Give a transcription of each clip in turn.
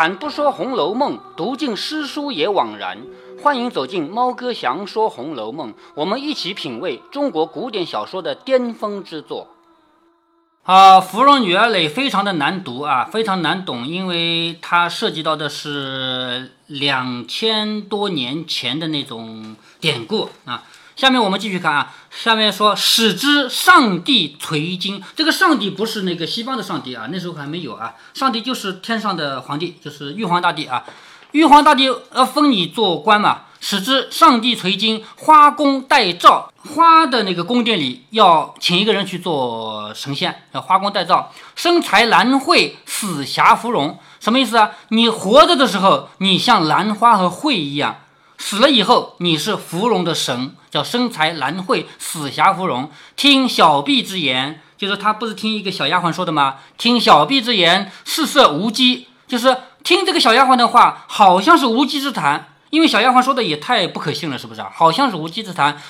开坛不说《红楼梦》，读尽诗书也枉然。欢迎走进猫哥祥说《红楼梦》，我们一起品味中国古典小说的巅峰之作。啊，《芙蓉女儿泪》非常的难读啊，非常难懂，因为它涉及到的是两千多年前的那种典故啊。下面我们继续看啊，下面说使之上帝垂金，这个上帝不是那个西方的上帝啊，那时候还没有啊，上帝就是天上的皇帝，就是玉皇大帝啊。玉皇大帝要封你做官嘛，使之上帝垂金，花宫待诏，花的那个宫殿里要请一个人去做神仙，要花宫待诏，生财兰蕙，死霞芙蓉，什么意思啊？你活着的时候，你像兰花和蕙一样。死了以后，你是芙蓉的神，叫生财兰会，死霞芙蓉。听小婢之言，就是他不是听一个小丫鬟说的吗？听小婢之言，事色无稽，就是听这个小丫鬟的话，好像是无稽之谈。因为小丫鬟说的也太不可信了，是不是啊？好像是无稽之谈。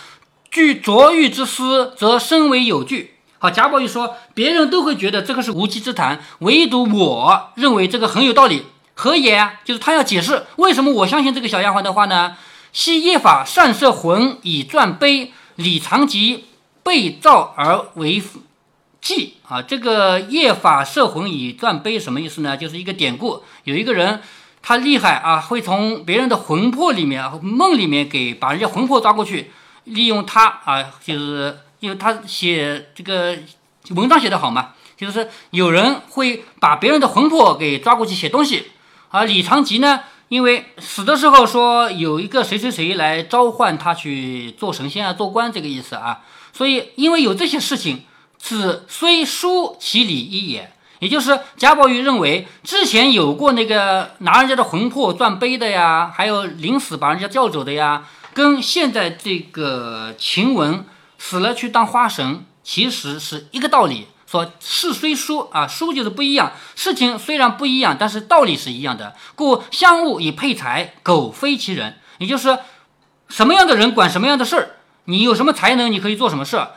据卓玉之思，则深为有据。好，贾宝玉说，别人都会觉得这个是无稽之谈，唯独我认为这个很有道理。何也？就是他要解释为什么我相信这个小丫鬟的话呢？昔叶法善摄魂以传碑，李长吉被召而为记啊。这个叶法摄魂以传碑什么意思呢？就是一个典故。有一个人他厉害啊，会从别人的魂魄里面、梦里面给把人家魂魄抓过去，利用他啊，就是因为他写这个文章写得好嘛，就是有人会把别人的魂魄给抓过去写东西。而李长吉呢，因为死的时候说有一个谁谁谁来召唤他去做神仙啊、做官这个意思啊，所以因为有这些事情，此虽殊其理一也。也就是贾宝玉认为，之前有过那个拿人家的魂魄赚碑的呀，还有临死把人家叫走的呀，跟现在这个晴雯死了去当花神，其实是一个道理。说事虽殊啊，殊就是不一样。事情虽然不一样，但是道理是一样的。故相物以配才，苟非其人。也就是什么样的人管什么样的事儿，你有什么才能，你可以做什么事儿。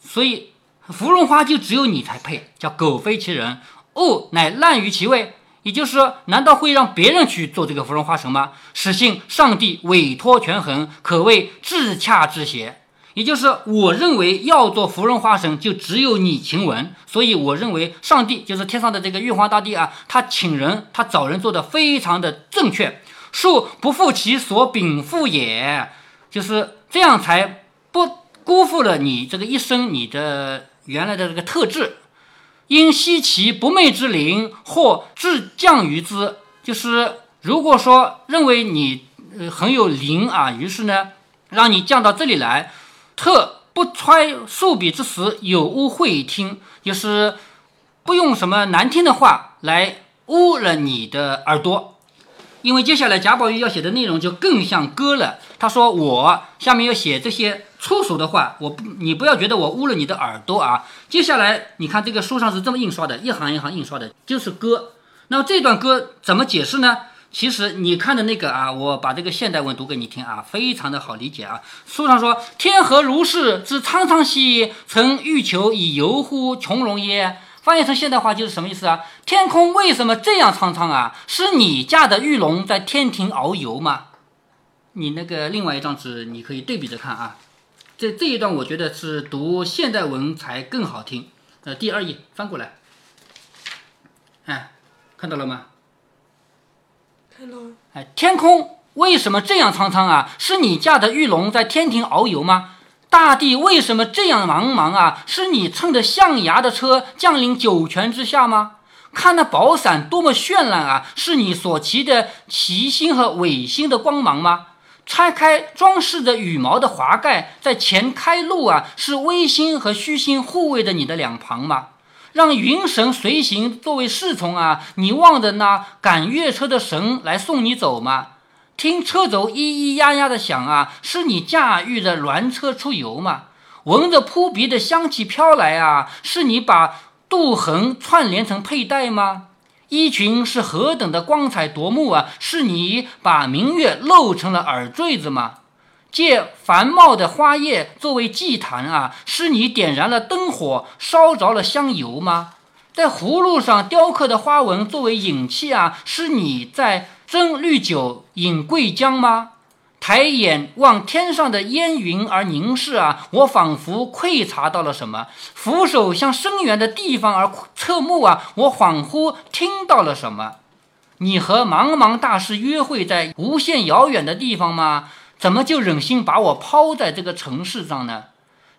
所以芙蓉花就只有你才配，叫苟非其人。物乃滥于其位，也就是说，难道会让别人去做这个芙蓉花神吗？使信上帝委托权衡，可谓至恰之邪。也就是我认为要做芙蓉花神，就只有你晴雯，所以我认为上帝就是天上的这个玉皇大帝啊，他请人，他找人做的非常的正确，恕不负其所禀赋也，就是这样才不辜负了你这个一生你的原来的这个特质，因惜其不昧之灵，或至降于之，就是如果说认为你呃很有灵啊，于是呢让你降到这里来。特不揣素笔之词，有污会听，就是不用什么难听的话来污了你的耳朵。因为接下来贾宝玉要写的内容就更像歌了。他说：“我下面要写这些粗俗的话，我不，你不要觉得我污了你的耳朵啊。”接下来你看这个书上是这么印刷的，一行一行印刷的，就是歌。那么这段歌怎么解释呢？其实你看的那个啊，我把这个现代文读给你听啊，非常的好理解啊。书上说：“天河如是之苍苍兮，曾欲求以游乎穹隆耶？”翻译成现代话就是什么意思啊？天空为什么这样苍苍啊？是你驾的玉龙在天庭遨游吗？你那个另外一张纸你可以对比着看啊。这这一段我觉得是读现代文才更好听。呃，第二页翻过来，哎，看到了吗？哎，天空为什么这样苍苍啊？是你驾的玉龙在天庭遨游吗？大地为什么这样茫茫啊？是你乘着象牙的车降临九泉之下吗？看那宝伞多么绚烂啊！是你所骑的旗星和尾星的光芒吗？拆开装饰着羽毛的华盖，在前开路啊！是微星和虚星护卫着你的两旁吗？让云神随行作为侍从啊！你望着那赶月车的神来送你走吗？听车轴咿咿呀呀的响啊！是你驾驭着鸾车出游吗？闻着扑鼻的香气飘来啊！是你把杜衡串联成佩戴吗？衣裙是何等的光彩夺目啊！是你把明月镂成了耳坠子吗？借繁茂的花叶作为祭坛啊，是你点燃了灯火，烧着了香油吗？在葫芦上雕刻的花纹作为引器啊，是你在斟绿酒饮桂浆吗？抬眼望天上的烟云而凝视啊，我仿佛窥察到了什么；俯首向深远的地方而侧目啊，我恍惚听到了什么。你和茫茫大师约会在无限遥远的地方吗？怎么就忍心把我抛在这个城市上呢？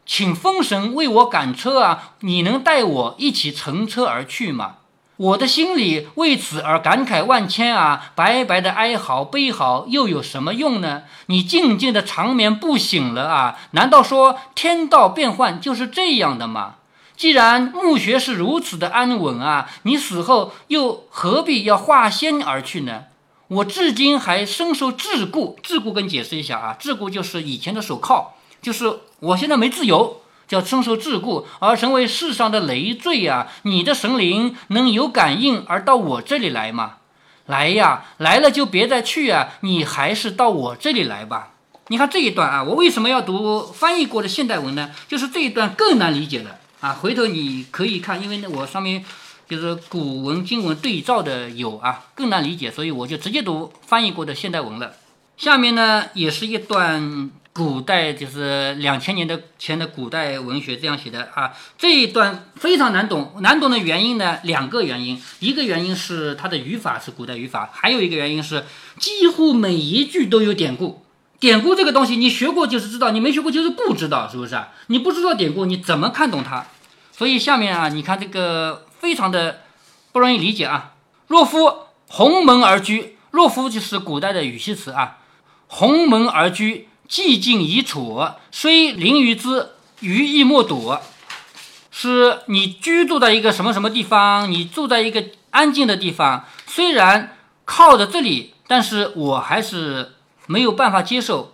请风神为我赶车啊！你能带我一起乘车而去吗？我的心里为此而感慨万千啊！白白的哀嚎悲嚎又有什么用呢？你静静的长眠不醒了啊？难道说天道变幻就是这样的吗？既然墓穴是如此的安稳啊，你死后又何必要化仙而去呢？我至今还深受桎梏。桎梏跟解释一下啊，桎梏就是以前的手铐，就是我现在没自由。叫深受桎梏而成为世上的累赘呀！你的神灵能有感应而到我这里来吗？来呀，来了就别再去啊！你还是到我这里来吧。你看这一段啊，我为什么要读翻译过的现代文呢？就是这一段更难理解了啊！回头你可以看，因为呢我上面就是古文经文对照的有啊，更难理解，所以我就直接读翻译过的现代文了。下面呢也是一段。古代就是两千年的前的古代文学这样写的啊，这一段非常难懂。难懂的原因呢，两个原因，一个原因是它的语法是古代语法，还有一个原因是几乎每一句都有典故。典故这个东西，你学过就是知道，你没学过就是不知道，是不是啊？你不知道典故，你怎么看懂它？所以下面啊，你看这个非常的不容易理解啊。若夫鸿门而居，若夫就是古代的语气词啊，鸿门而居。寂静已处，虽临于兹，余亦莫睹。是你居住在一个什么什么地方？你住在一个安静的地方，虽然靠着这里，但是我还是没有办法接受。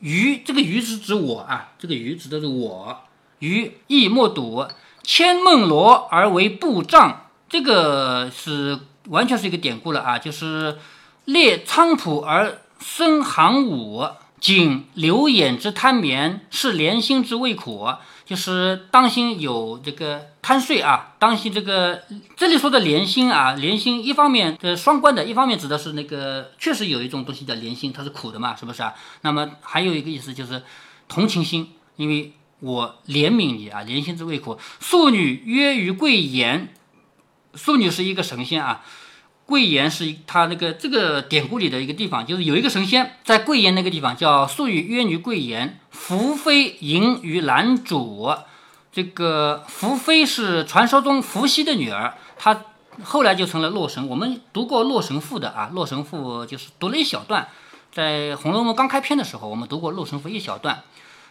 余这个余是指我啊，这个余指的是我。余亦莫睹，千梦罗而为布帐，这个是完全是一个典故了啊，就是列菖蒲而生行伍。仅流眼之贪眠，是怜心之未苦，就是当心有这个贪睡啊，当心这个这里说的怜心啊，怜心一方面呃双关的，一方面指的是那个确实有一种东西叫怜心，它是苦的嘛，是不是啊？那么还有一个意思就是同情心，因为我怜悯你啊，怜心之胃苦。素女约于贵言，素女是一个神仙啊。贵岩是他那个这个典故里的一个地方，就是有一个神仙在贵岩那个地方叫素语曰于贵岩，福妃迎于男主。这个福妃是传说中伏羲的女儿，她后来就成了洛神。我们读过《洛神赋》的啊，《洛神赋》就是读了一小段，在《红楼梦》刚开篇的时候，我们读过《洛神赋》一小段，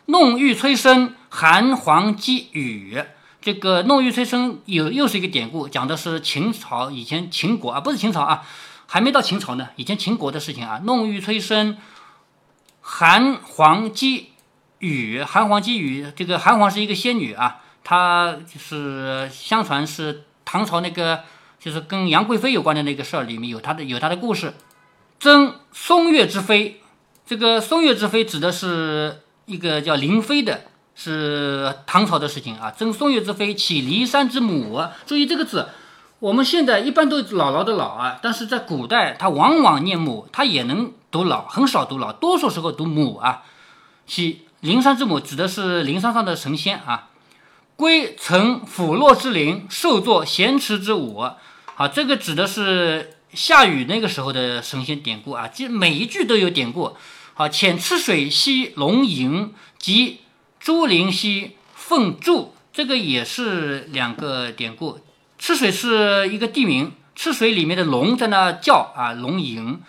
弄玉催生，寒黄积雨。这个弄玉催生有又是一个典故，讲的是秦朝以前秦国啊，不是秦朝啊，还没到秦朝呢，以前秦国的事情啊。弄玉催生，韩黄姬羽，韩黄姬羽，这个韩黄是一个仙女啊，她就是相传是唐朝那个就是跟杨贵妃有关的那个事儿里面有她的有她的故事。征松月之妃，这个松月之妃指的是一个叫林飞的。是唐朝的事情啊，征松月之妃，起骊山之母。注意这个字，我们现在一般都姥姥的姥啊，但是在古代它往往念母，它也能读老，很少读老，多数时候读母啊。起灵山之母指的是灵山上的神仙啊。归曾俯落之灵，受作咸池之舞。好，这个指的是夏禹那个时候的神仙典故啊，就每一句都有典故。好，浅赤水兮龙吟及。朱灵溪凤柱，这个也是两个典故。赤水是一个地名，赤水里面的龙在那叫啊，龙吟。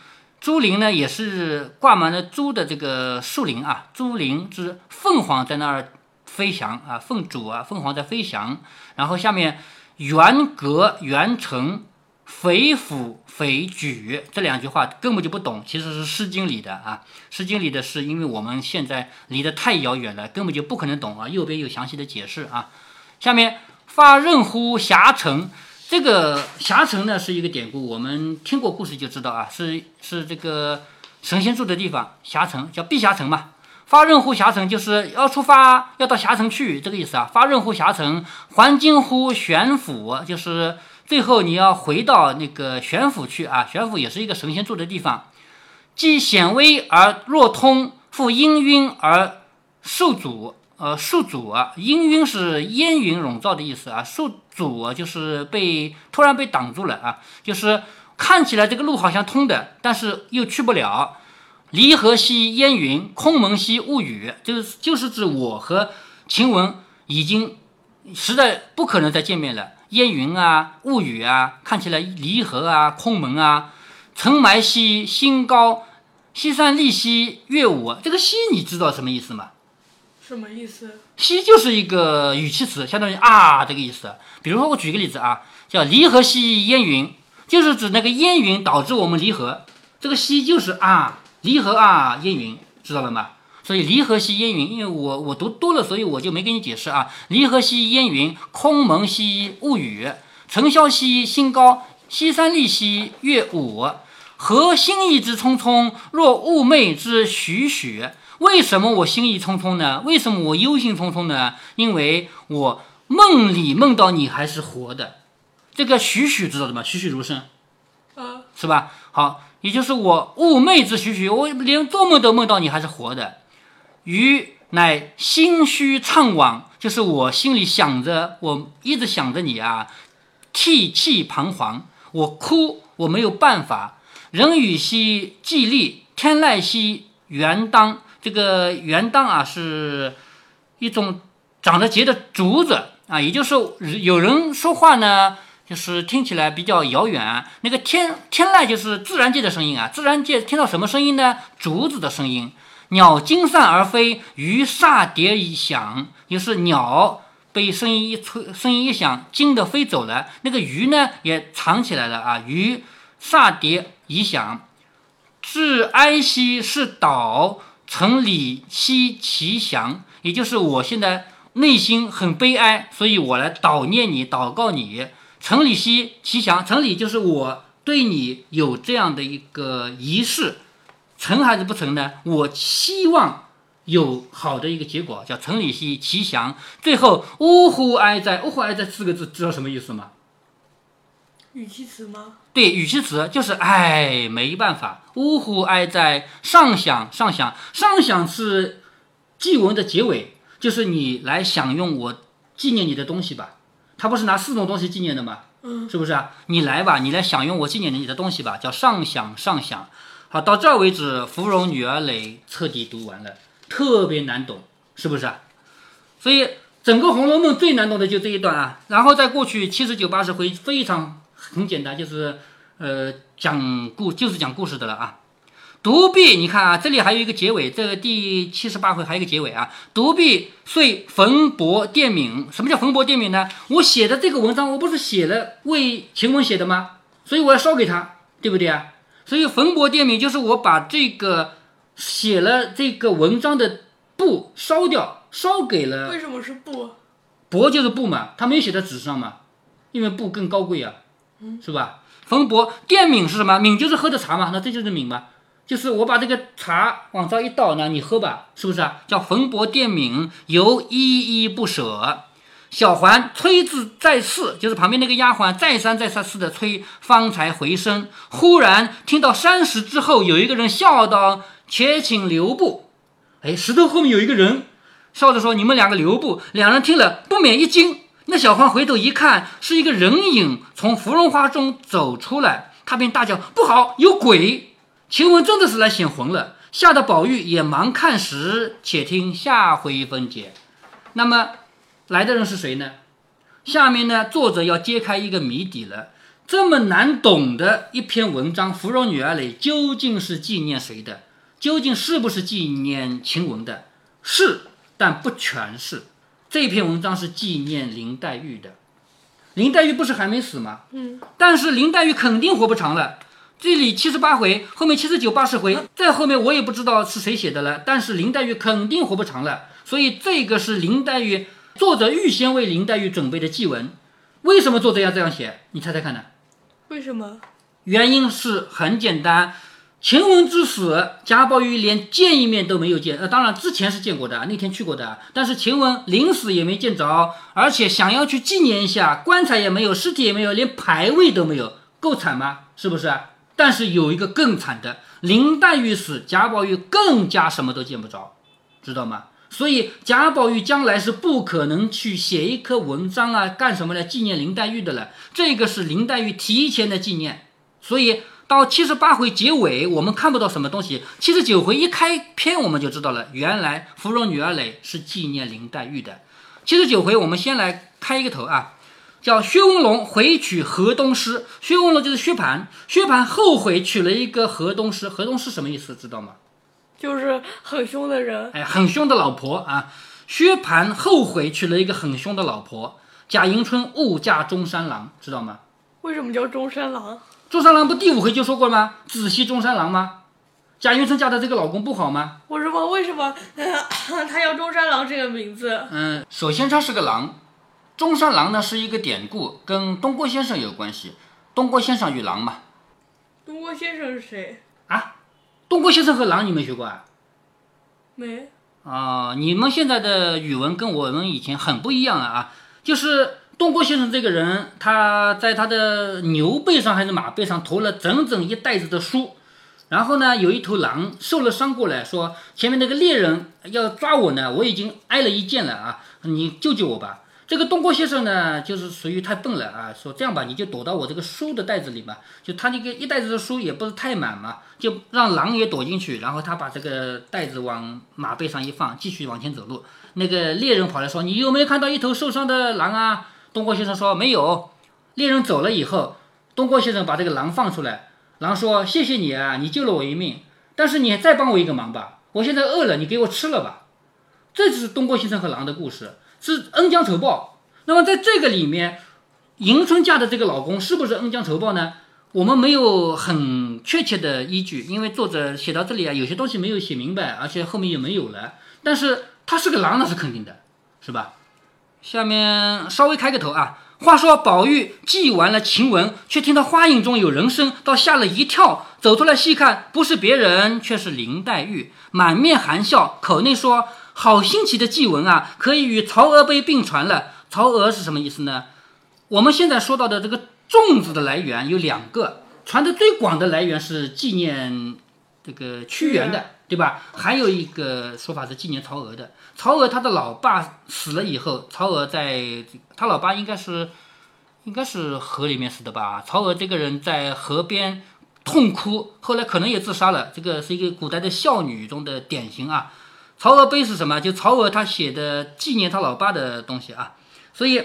朱林呢，也是挂满了朱的这个树林啊。朱林之凤凰在那儿飞翔啊，凤主啊，凤凰在飞翔。然后下面元阁元城。肥俯肥举这两句话根本就不懂，其实是《诗经》里的啊，《诗经》里的是因为我们现在离得太遥远了，根本就不可能懂啊。右边有详细的解释啊。下面发任乎峡城，这个峡城呢是一个典故，我们听过故事就知道啊，是是这个神仙住的地方，峡城叫碧霞城嘛。发任乎峡城，就是要出发，要到峡城去，这个意思啊。发任乎峡城，还经乎玄府，就是最后你要回到那个玄府去啊。玄府也是一个神仙住的地方。既显微而若通，复氤氲而受阻。呃，受阻啊，氤氲是烟云笼罩的意思啊。受阻，就是被突然被挡住了啊，就是看起来这个路好像通的，但是又去不了。离合兮烟云，空蒙兮雾雨，就是就是指我和晴雯已经实在不可能再见面了。烟云啊，雾雨啊，看起来离合啊，空门啊。尘埋兮心高，西山立兮月舞。这个兮你知道什么意思吗？什么意思？兮就是一个语气词，相当于啊这个意思。比如说我举个例子啊，叫离合兮烟云，就是指那个烟云导致我们离合。这个兮就是啊，离合啊烟云，知道了吗？所以离合兮烟云，因为我我读多了，所以我就没给你解释啊。离合兮烟云，空蒙兮雾雨，尘嚣兮心高，西山立兮月舞。何心意之匆匆，若寤寐之徐徐？为什么我心意匆匆呢？为什么我忧心忡忡呢？因为我梦里梦到你还是活的。这个栩栩知道的吗？栩栩如生，啊，是吧？好，也就是我寤寐之栩栩，我连做梦都梦到你还是活的。余乃心虚怅惘，就是我心里想着，我一直想着你啊，涕泣彷徨，我哭，我没有办法。人与兮寂立，天籁兮元当。这个元当啊，是一种长着节的竹子啊，也就是有人说话呢，就是听起来比较遥远。那个天天籁就是自然界的声音啊，自然界听到什么声音呢？竹子的声音。鸟惊散而飞，鱼煞蝶以响，就是鸟被声音一吹，声音一响，惊得飞走了。那个鱼呢，也藏起来了啊，鱼煞蝶。以响，至哀兮是岛，成理兮其祥。也就是我现在内心很悲哀，所以我来祷念你，祷告你。成理兮其祥，成理就是我对你有这样的一个仪式，成还是不成呢？我希望有好的一个结果，叫成里兮其祥。最后呜呼哀哉，呜呼哀哉四个字，知道什么意思吗？语气词吗？对，语气词就是哎，没办法，呜呼哀哉，上想上想上想是祭文的结尾，就是你来享用我纪念你的东西吧。他不是拿四种东西纪念的吗？嗯，是不是啊？你来吧，你来享用我纪念你的东西吧，叫上想上想。好，到这为止，芙蓉女儿磊彻底读完了，特别难懂，是不是啊？所以整个《红楼梦》最难懂的就这一段啊，然后再过去七十九八十回，非常。很简单，就是呃讲故就是讲故事的了啊。独臂，你看啊，这里还有一个结尾，这个第七十八回还有一个结尾啊。独臂遂焚帛奠敏，什么叫焚帛奠敏呢？我写的这个文章，我不是写了为晴雯写的吗？所以我要烧给他，对不对啊？所以焚帛奠敏就是我把这个写了这个文章的布烧掉，烧给了。为什么是布？帛就是布嘛，他没有写在纸上嘛，因为布更高贵啊。是吧？焚帛奠敏是什么？敏就是喝的茶嘛，那这就是敏嘛，就是我把这个茶往这一倒，呢你喝吧，是不是啊？叫焚帛奠敏，犹依依不舍。小环催字在次，就是旁边那个丫鬟再三再三的催，方才回身。忽然听到山石之后有一个人笑道：“且请留步。”哎，石头后面有一个人笑着说：“你们两个留步。”两人听了不免一惊。那小环回头一看，是一个人影从芙蓉花中走出来，他便大叫：“不好，有鬼！”晴雯真的是来显魂了，吓得宝玉也忙看时。且听下回分解。那么来的人是谁呢？下面呢，作者要揭开一个谜底了。这么难懂的一篇文章，《芙蓉女儿泪》究竟是纪念谁的？究竟是不是纪念晴雯的？是，但不全是。这篇文章是纪念林黛玉的，林黛玉不是还没死吗？嗯，但是林黛玉肯定活不长了。这里七十八回，后面七十九、八十回，再后面我也不知道是谁写的了。但是林黛玉肯定活不长了，所以这个是林黛玉作者预先为林黛玉准备的祭文。为什么作者要这样写？你猜猜看呢？为什么？原因是很简单，晴雯之死，贾宝玉连见一面都没有见。呃，当然之前是见过的，那天去过的。但是晴雯临死也没见着，而且想要去纪念一下，棺材也没有，尸体也没有，连牌位都没有，够惨吗？是不是？但是有一个更惨的，林黛玉死，贾宝玉更加什么都见不着，知道吗？所以贾宝玉将来是不可能去写一篇文章啊，干什么来纪念林黛玉的了。这个是林黛玉提前的纪念，所以。到七十八回结尾，我们看不到什么东西。七十九回一开篇，我们就知道了，原来芙蓉女儿垒是纪念林黛玉的。七十九回，我们先来开一个头啊，叫薛文龙回娶河东狮。薛文龙就是薛蟠，薛蟠后悔娶了一个河东狮。河东狮什么意思？知道吗？就是很凶的人。哎，很凶的老婆啊。薛蟠后悔娶了一个很凶的老婆。贾迎春误嫁中山狼，知道吗？为什么叫中山狼？中山狼不第五回就说过了吗？子系中山狼吗？贾迎春嫁的这个老公不好吗？我是问为什么 他要中山狼这个名字？嗯，首先他是个狼，中山狼呢是一个典故，跟东郭先生有关系。东郭先生与狼嘛。东郭先生是谁？啊，东郭先生和狼你没学过啊？没。啊，你们现在的语文跟我们以前很不一样了啊，就是。东郭先生这个人，他在他的牛背上还是马背上驮了整整一袋子的书，然后呢，有一头狼受了伤过来，说前面那个猎人要抓我呢，我已经挨了一箭了啊，你救救我吧。这个东郭先生呢，就是属于太笨了啊，说这样吧，你就躲到我这个书的袋子里嘛，就他那个一袋子的书也不是太满嘛，就让狼也躲进去，然后他把这个袋子往马背上一放，继续往前走路。那个猎人跑来说，你有没有看到一头受伤的狼啊？东郭先生说没有。猎人走了以后，东郭先生把这个狼放出来。狼说：“谢谢你啊，你救了我一命。但是你再帮我一个忙吧，我现在饿了，你给我吃了吧。”这就是东郭先生和狼的故事，是恩将仇报。那么在这个里面，迎春嫁的这个老公是不是恩将仇报呢？我们没有很确切的依据，因为作者写到这里啊，有些东西没有写明白，而且后面也没有了。但是他是个狼，那是肯定的，是吧？下面稍微开个头啊。话说宝玉祭完了晴雯，却听到花影中有人声，倒吓了一跳，走出来细看，不是别人，却是林黛玉，满面含笑，口内说：“好新奇的祭文啊，可以与曹娥碑并传了。”曹娥是什么意思呢？我们现在说到的这个“粽”子的来源有两个，传的最广的来源是纪念这个屈原的。对吧？还有一个说法是纪念曹娥的。曹娥她的老爸死了以后，曹娥在他老爸应该是应该是河里面死的吧？曹娥这个人在河边痛哭，后来可能也自杀了。这个是一个古代的孝女中的典型啊。曹娥碑是什么？就曹娥她写的纪念她老爸的东西啊。所以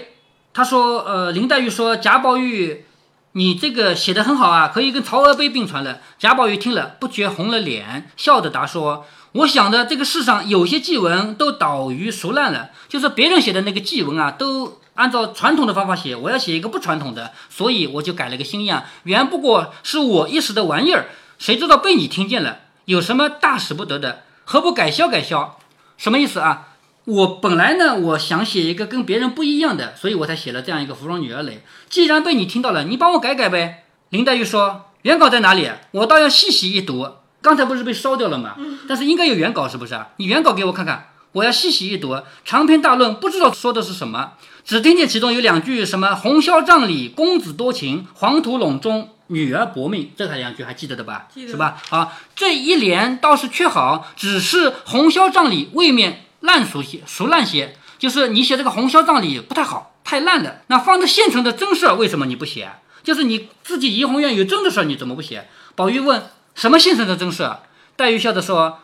他说，呃，林黛玉说贾宝玉。你这个写的很好啊，可以跟曹娥碑并传了。贾宝玉听了，不觉红了脸，笑着答说：“我想的这个世上有些祭文都倒于熟烂了，就是别人写的那个祭文啊，都按照传统的方法写，我要写一个不传统的，所以我就改了个新样。原不过是我一时的玩意儿，谁知道被你听见了，有什么大使不得的？何不改销改销？什么意思啊？”我本来呢，我想写一个跟别人不一样的，所以我才写了这样一个芙蓉女儿垒。既然被你听到了，你帮我改改呗。林黛玉说：“原稿在哪里？我倒要细细一读。刚才不是被烧掉了吗？但是应该有原稿，是不是啊？你原稿给我看看，我要细细一读。长篇大论不知道说的是什么，只听见其中有两句什么‘红绡帐里公子多情，黄土陇中女儿薄命’，这两句还记得的吧？是吧？啊，这一联倒是缺好，只是红绡帐里未免。”烂熟些，熟烂些，就是你写这个红绡帐里不太好，太烂了。那放在现成的真事儿，为什么你不写？就是你自己怡红院有真的事儿，你怎么不写？宝玉问什么现成的真事？黛玉笑着说：“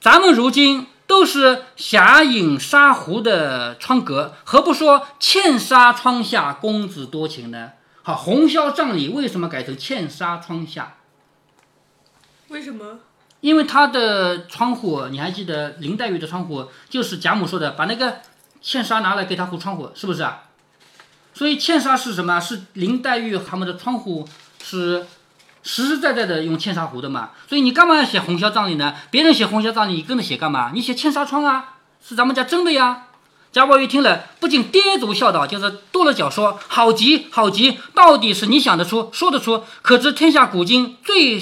咱们如今都是霞影纱湖的窗格，何不说茜纱窗下公子多情呢？好，红绡帐里为什么改成茜纱窗下？为什么？”因为他的窗户，你还记得林黛玉的窗户，就是贾母说的，把那个茜纱拿来给他糊窗户，是不是啊？所以茜纱是什么？是林黛玉他们的窗户是实实在在的用茜纱糊的嘛？所以你干嘛要写红绡帐里呢？别人写红绡帐里，你跟着写干嘛？你写茜纱窗啊，是咱们家真的呀。贾宝玉听了，不禁跌足笑道，就是跺了脚说：“好极好极，到底是你想得出，说得出，可知天下古今最。”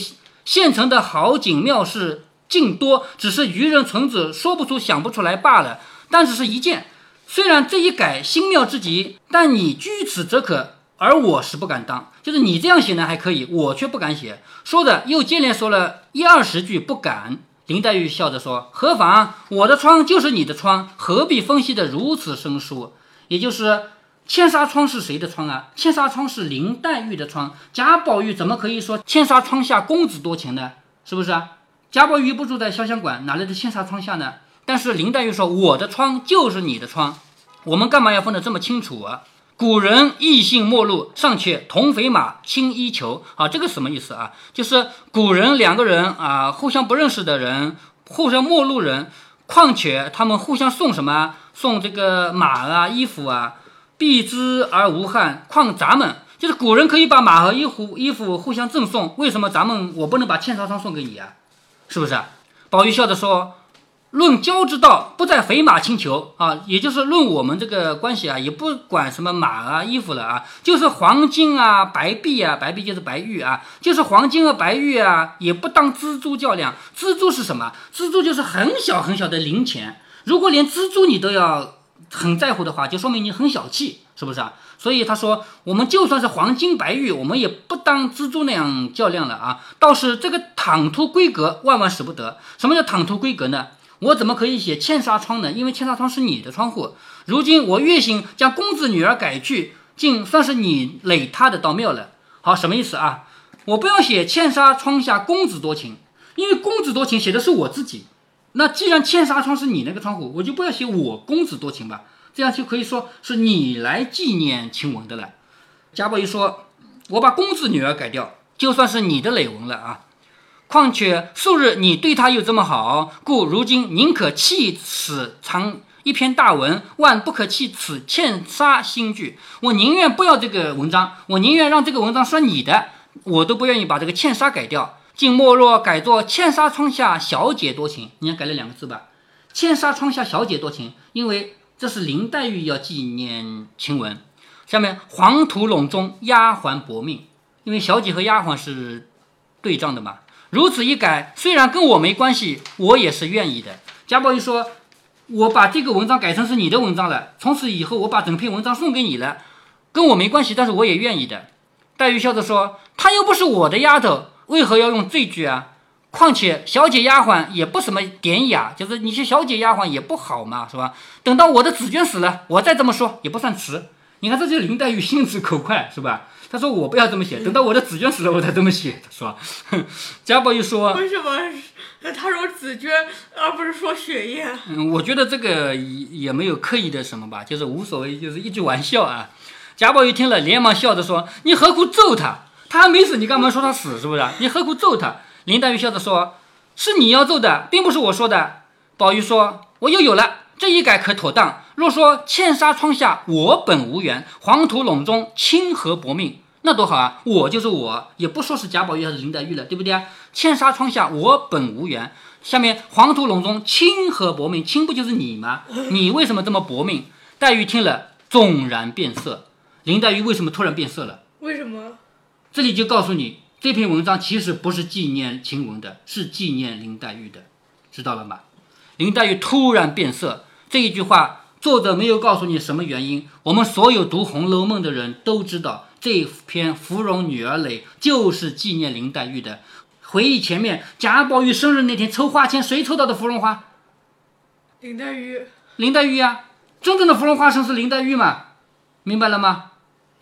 县城的好景妙事尽多，只是愚人纯子说不出、想不出来罢了。但只是一件，虽然这一改新妙之极，但你居此则可，而我是不敢当。就是你这样写呢还可以，我却不敢写。说着又接连说了一二十句不敢。林黛玉笑着说：“何妨？我的窗就是你的窗，何必分析得如此生疏？也就是茜纱窗是谁的窗啊？茜纱窗是林黛玉的窗。贾宝玉怎么可以说茜纱窗下公子多情呢？是不是啊？贾宝玉不住在潇湘馆，哪来的茜纱窗下呢？但是林黛玉说我的窗就是你的窗，我们干嘛要分得这么清楚啊？古人异性陌路，尚且同肥马，轻衣裘啊，这个什么意思啊？就是古人两个人啊，互相不认识的人，互相陌路人，况且他们互相送什么？送这个马啊，衣服啊，避之而无憾。况咱们就是古人可以把马和衣服衣服互相赠送，为什么咱们我不能把茜纱窗送给你啊？是不是？宝玉笑着说。论交之道，不在肥马轻裘啊，也就是论我们这个关系啊，也不管什么马啊、衣服了啊，就是黄金啊、白璧啊，白璧就是白玉啊，就是黄金和白玉啊，也不当锱铢较量。锱铢是什么？锱铢就是很小很小的零钱。如果连锱铢你都要很在乎的话，就说明你很小气，是不是啊？所以他说，我们就算是黄金白玉，我们也不当蜘蛛那样较量了啊。倒是这个躺图规格，万万使不得。什么叫躺图规格呢？我怎么可以写茜纱窗呢？因为茜纱窗是你的窗户。如今我月薪将公子女儿改去，竟算是你累他的到庙了。好，什么意思啊？我不要写茜纱窗下公子多情，因为公子多情写的是我自己。那既然茜纱窗是你那个窗户，我就不要写我公子多情吧？这样就可以说是你来纪念晴雯的了。贾宝玉说：“我把公子女儿改掉，就算是你的累文了啊。”况且素日你对他又这么好，故如今宁可弃此长一篇大文，万不可弃此茜纱新句。我宁愿不要这个文章，我宁愿让这个文章算你的，我都不愿意把这个茜纱改掉。竟莫若改作茜纱窗下小姐多情。你看改了两个字吧，茜纱窗下小姐多情，因为这是林黛玉要纪念晴雯。下面黄土陇中丫鬟薄命，因为小姐和丫鬟是对仗的嘛。如此一改，虽然跟我没关系，我也是愿意的。贾宝玉说：“我把这个文章改成是你的文章了，从此以后我把整篇文章送给你了，跟我没关系，但是我也愿意的。”黛玉笑着说：“她又不是我的丫头，为何要用这句啊？况且小姐丫鬟也不什么典雅，就是你些小姐丫鬟也不好嘛，是吧？等到我的紫娟死了，我再这么说也不算迟。你看，这就是林黛玉心直口快，是吧？”她说：“我不要这么写，等到我的紫娟死了，我才这么写。”她说：“贾宝玉说，为什么他说紫娟而不是说雪雁？嗯，我觉得这个也也没有刻意的什么吧，就是无所谓，就是一句玩笑啊。”贾宝玉听了，连忙笑着说：“你何苦揍他？他还没死，你干嘛说他死？是不是？你何苦揍他？”林黛玉笑着说：“是你要揍的，并不是我说的。”宝玉说：“我又有了，这一改可妥当。”若说茜纱窗下我本无缘，黄土陇中清河薄命，那多好啊！我就是我，也不说是贾宝玉还是林黛玉了，对不对啊？茜纱窗下我本无缘，下面黄土陇中清河薄命，清不就是你吗？你为什么这么薄命？黛玉听了纵然变色。林黛玉为什么突然变色了？为什么？这里就告诉你，这篇文章其实不是纪念晴雯的，是纪念林黛玉的，知道了吗？林黛玉突然变色，这一句话。作者没有告诉你什么原因，我们所有读《红楼梦》的人都知道，这篇《芙蓉女儿泪》就是纪念林黛玉的。回忆前面贾宝玉生日那天抽花签，谁抽到的芙蓉花？林黛玉。林黛玉呀，真正的芙蓉花生是林黛玉嘛？明白了吗？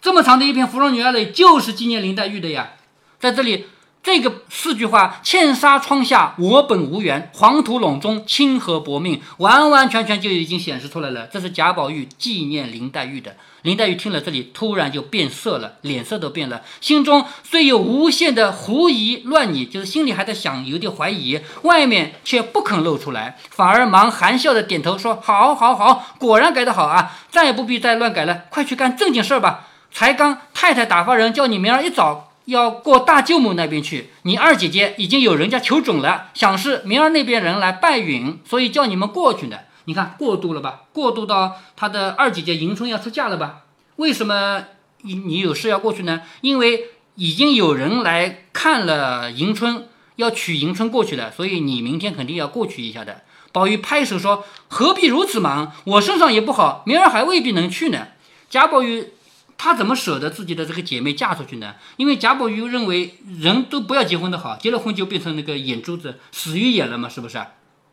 这么长的一篇《芙蓉女儿泪》就是纪念林黛玉的呀，在这里。这个四句话，茜纱窗下我本无缘，黄土陇中清河薄命，完完全全就已经显示出来了。这是贾宝玉纪念林黛玉的。林黛玉听了这里，突然就变色了，脸色都变了，心中虽有无限的狐疑乱疑，就是心里还在想，有点怀疑，外面却不肯露出来，反而忙含笑的点头说：“好，好，好，果然改得好啊！再也不必再乱改了，快去干正经事儿吧。才刚太太打发人叫你明儿一早。”要过大舅母那边去，你二姐姐已经有人家求准了，想是明儿那边人来拜允，所以叫你们过去的。你看过渡了吧？过渡到他的二姐姐迎春要出嫁了吧？为什么你你有事要过去呢？因为已经有人来看了迎春，要娶迎春过去了，所以你明天肯定要过去一下的。宝玉拍手说：“何必如此忙？我身上也不好，明儿还未必能去呢。”贾宝玉他怎么舍得自己的这个姐妹嫁出去呢？因为贾宝玉认为人都不要结婚的好，结了婚就变成那个眼珠子死鱼眼了嘛，是不是？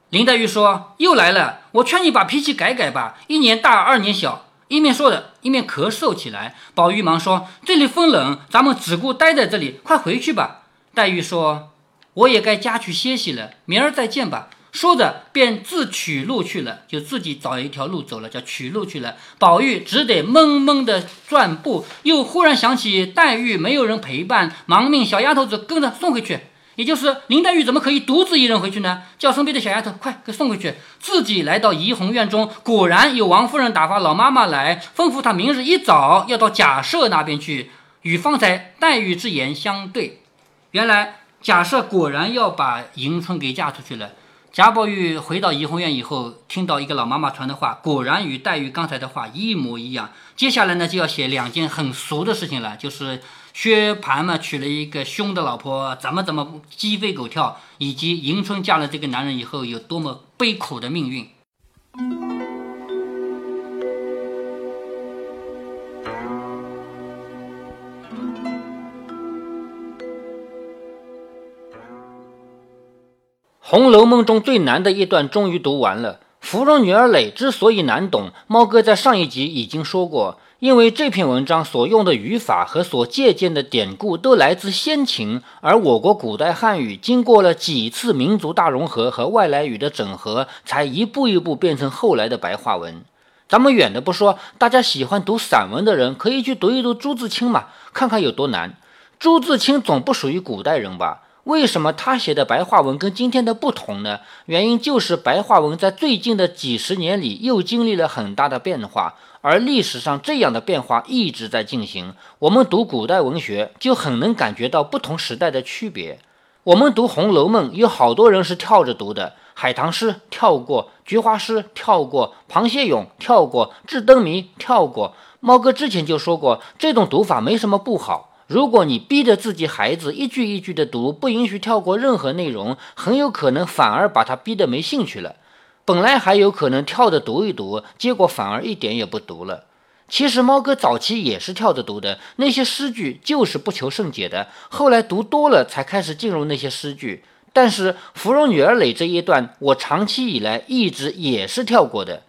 林黛玉说：“又来了，我劝你把脾气改改吧。一年大，二年小。”一面说着，一面咳嗽起来。宝玉忙说：“这里风冷，咱们只顾待在这里，快回去吧。”黛玉说：“我也该家去歇息了，明儿再见吧。”说着，便自取路去了，就自己找一条路走了，叫取路去了。宝玉只得闷闷的转步，又忽然想起黛玉没有人陪伴，忙命小丫头子跟着送回去。也就是林黛玉怎么可以独自一人回去呢？叫身边的小丫头快给送回去，自己来到怡红院中，果然有王夫人打发老妈妈来，吩咐她明日一早要到贾赦那边去，与方才黛玉之言相对。原来贾赦果然要把迎春给嫁出去了。贾宝玉回到怡红院以后，听到一个老妈妈传的话，果然与黛玉刚才的话一模一样。接下来呢，就要写两件很俗的事情了，就是薛蟠嘛娶了一个凶的老婆，怎么怎么鸡飞狗跳，以及迎春嫁了这个男人以后有多么悲苦的命运。《红楼梦》中最难的一段终于读完了。芙蓉女儿蕾之所以难懂，猫哥在上一集已经说过，因为这篇文章所用的语法和所借鉴的典故都来自先秦，而我国古代汉语经过了几次民族大融合和外来语的整合，才一步一步变成后来的白话文。咱们远的不说，大家喜欢读散文的人可以去读一读朱自清嘛，看看有多难。朱自清总不属于古代人吧？为什么他写的白话文跟今天的不同呢？原因就是白话文在最近的几十年里又经历了很大的变化，而历史上这样的变化一直在进行。我们读古代文学就很能感觉到不同时代的区别。我们读《红楼梦》，有好多人是跳着读的，海棠诗跳过，菊花诗跳过，螃蟹咏跳过，智灯谜跳过。猫哥之前就说过，这种读法没什么不好。如果你逼着自己孩子一句一句的读，不允许跳过任何内容，很有可能反而把他逼得没兴趣了。本来还有可能跳着读一读，结果反而一点也不读了。其实猫哥早期也是跳着读的，那些诗句就是不求甚解的。后来读多了，才开始进入那些诗句。但是芙蓉女儿蕾这一段，我长期以来一直也是跳过的，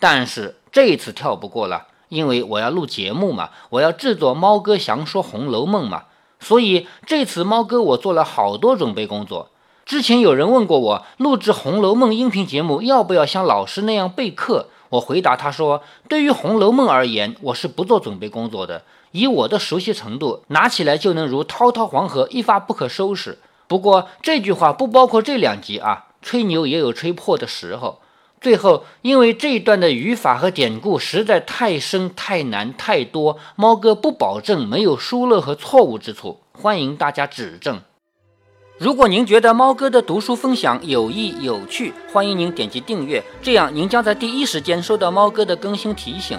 但是这一次跳不过了。因为我要录节目嘛，我要制作猫哥详说《红楼梦》嘛，所以这次猫哥我做了好多准备工作。之前有人问过我，录制《红楼梦》音频节目要不要像老师那样备课？我回答他说，对于《红楼梦》而言，我是不做准备工作的。以我的熟悉程度，拿起来就能如滔滔黄河，一发不可收拾。不过这句话不包括这两集啊，吹牛也有吹破的时候。最后，因为这一段的语法和典故实在太深、太难、太多，猫哥不保证没有疏漏和错误之处，欢迎大家指正。如果您觉得猫哥的读书分享有益有趣，欢迎您点击订阅，这样您将在第一时间收到猫哥的更新提醒。